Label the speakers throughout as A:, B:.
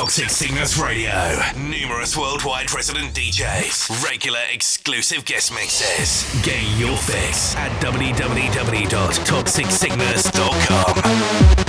A: Toxic Sickness Radio. Numerous worldwide resident DJs. Regular exclusive guest mixes. Get your fix at www.toxicsickness.com.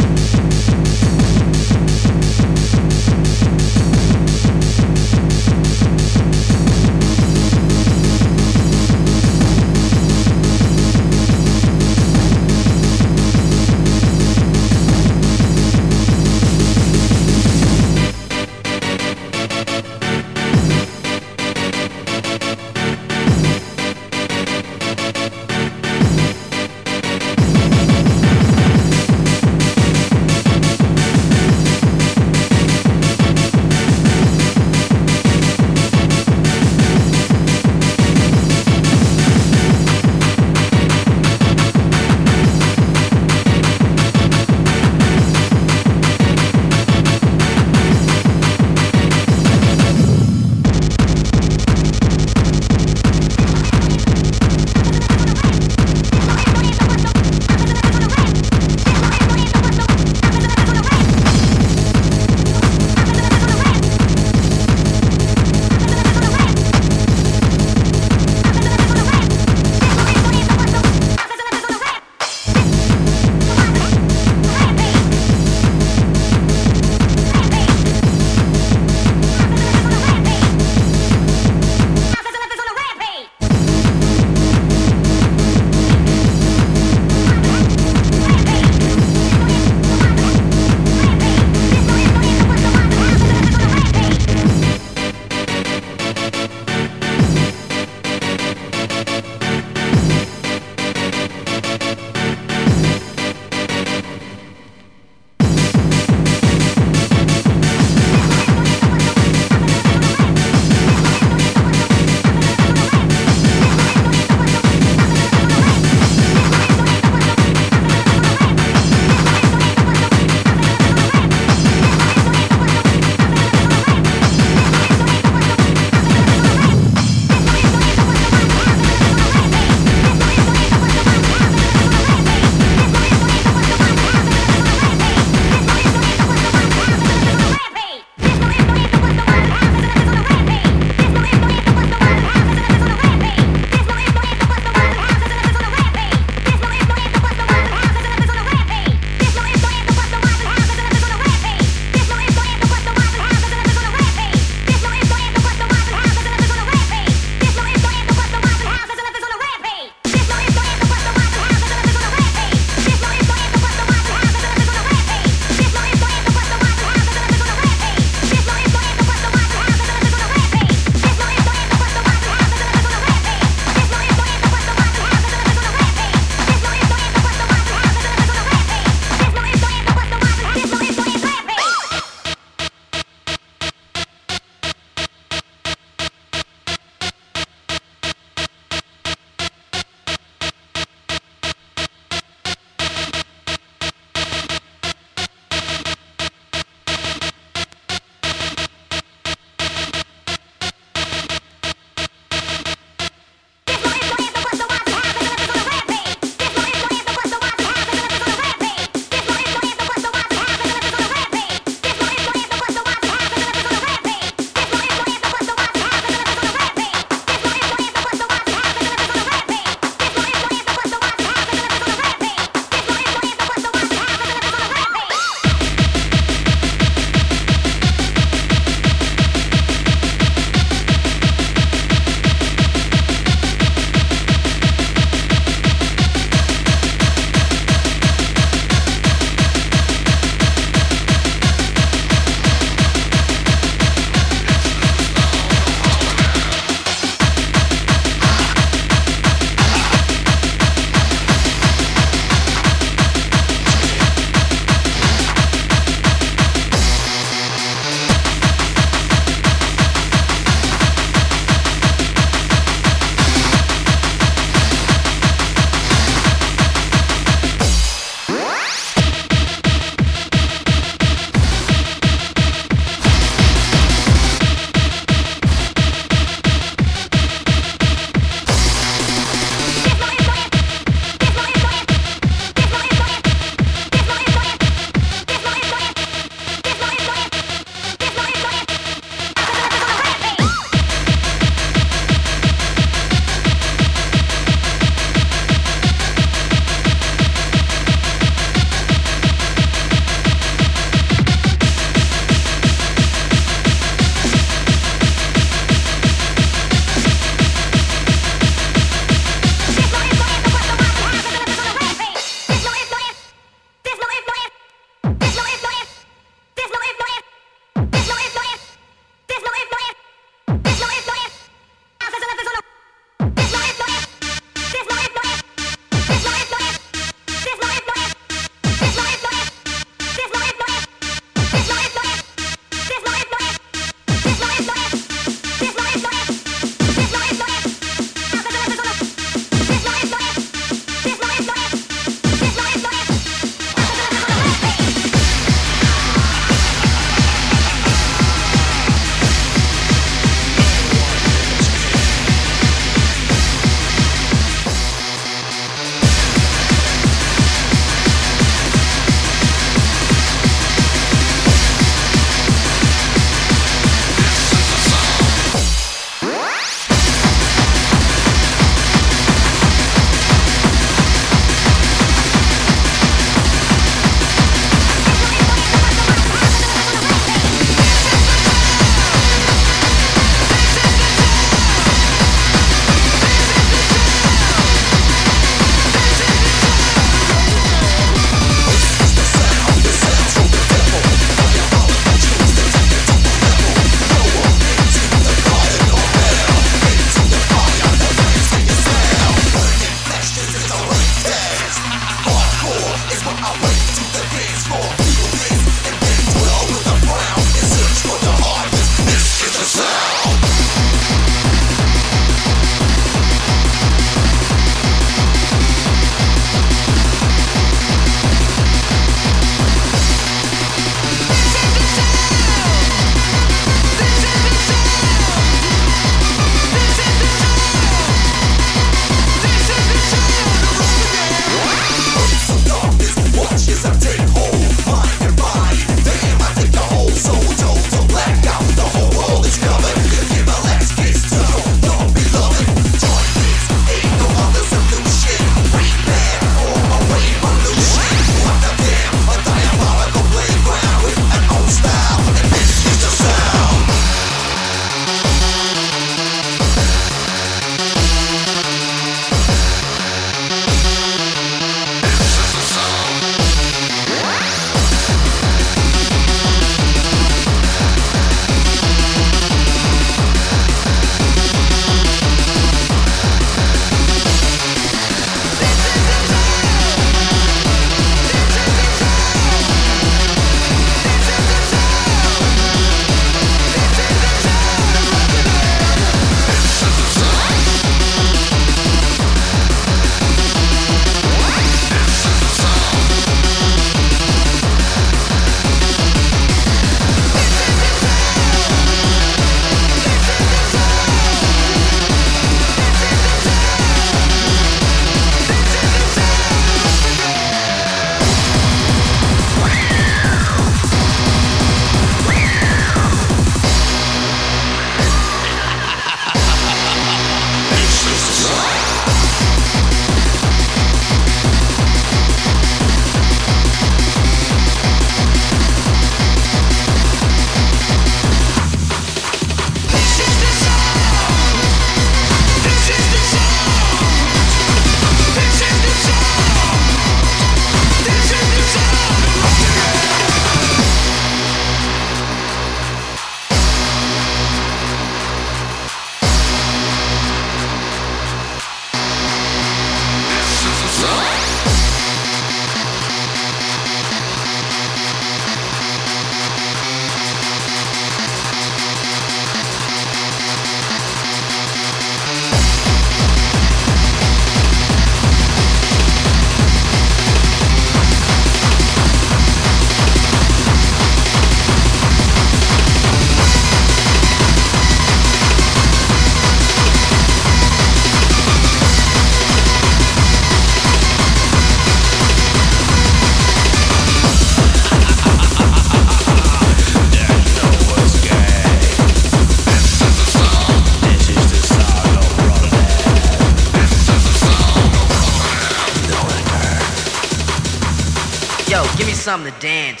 B: something to dance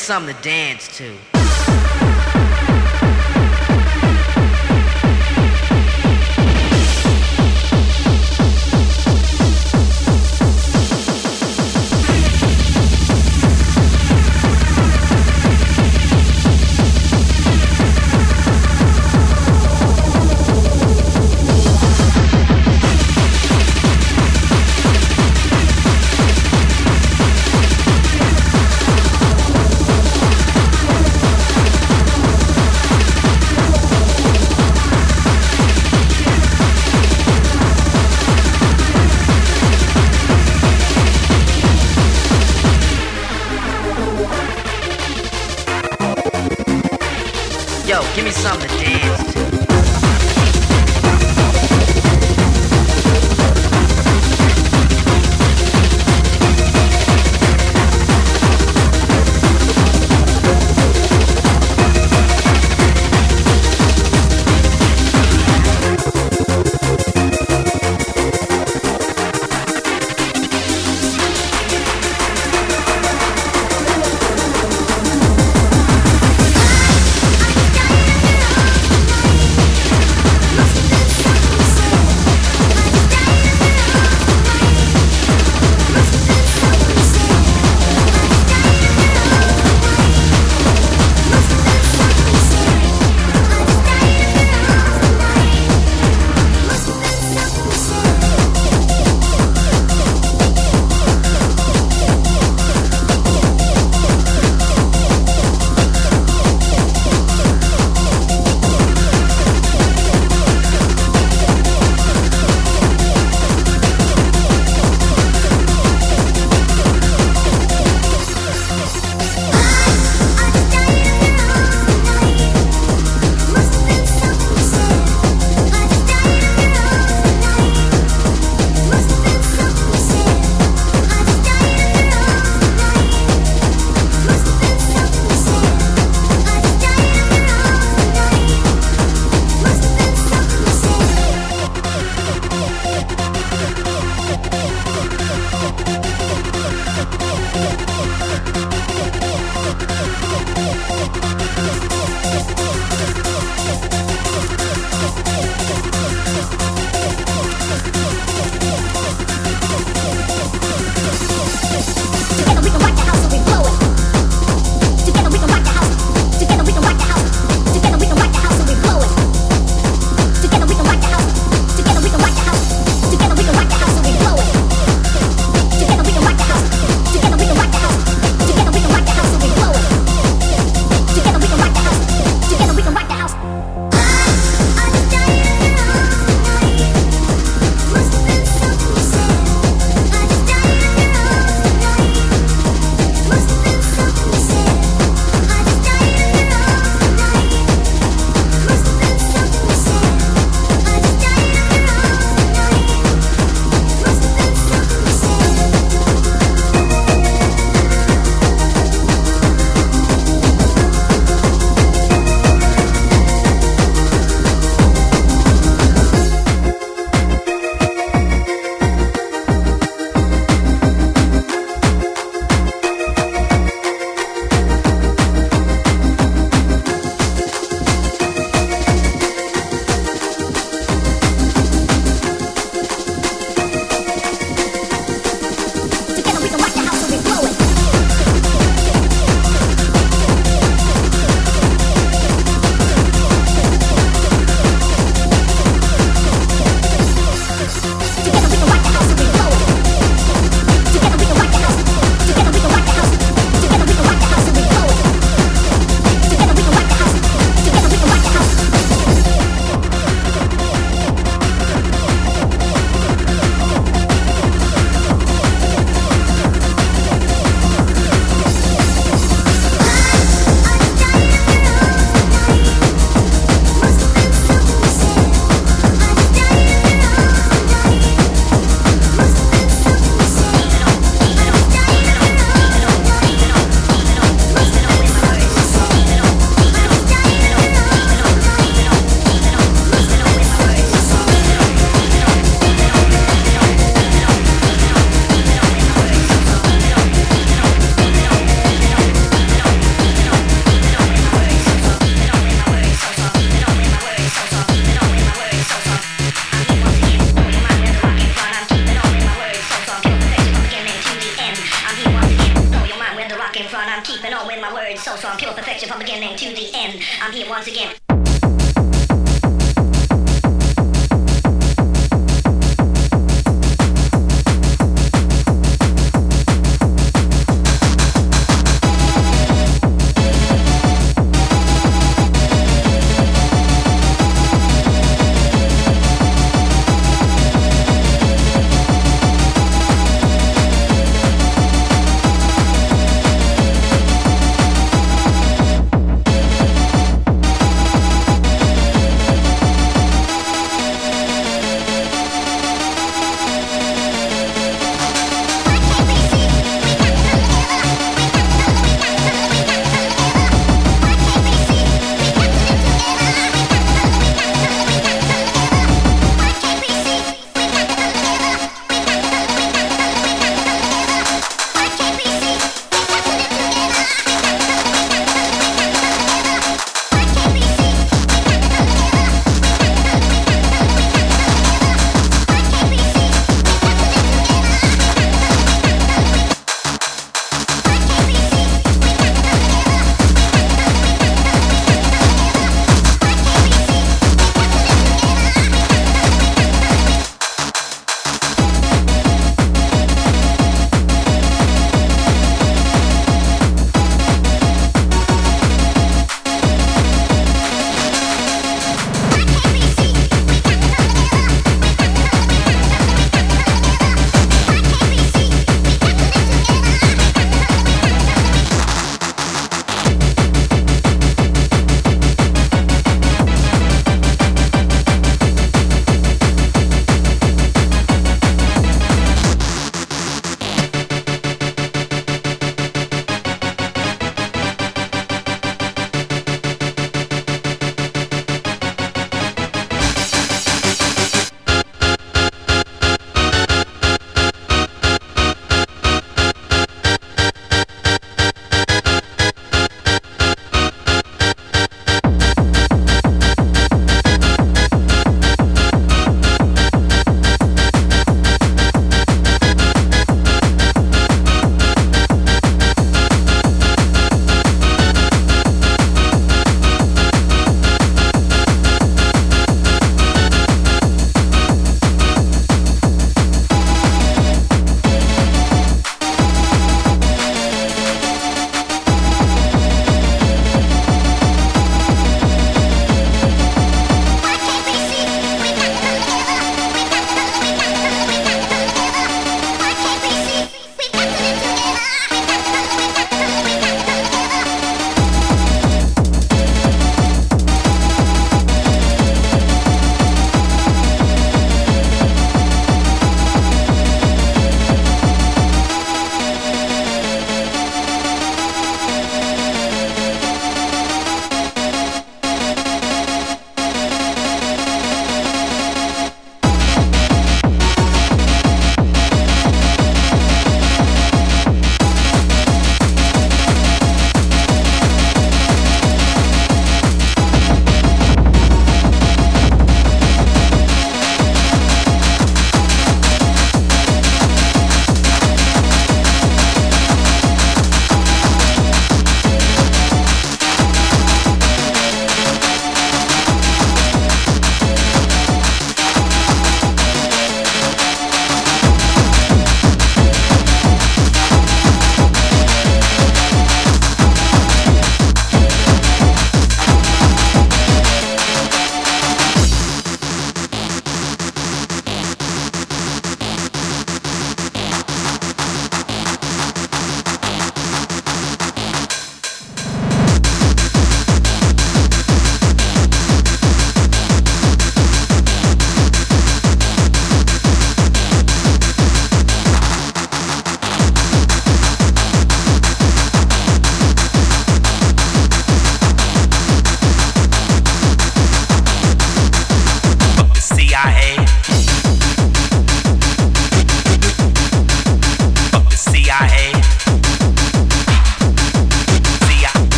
B: something to dance to.
C: With my words. So pure perfection from beginning to the end. I'm here once again.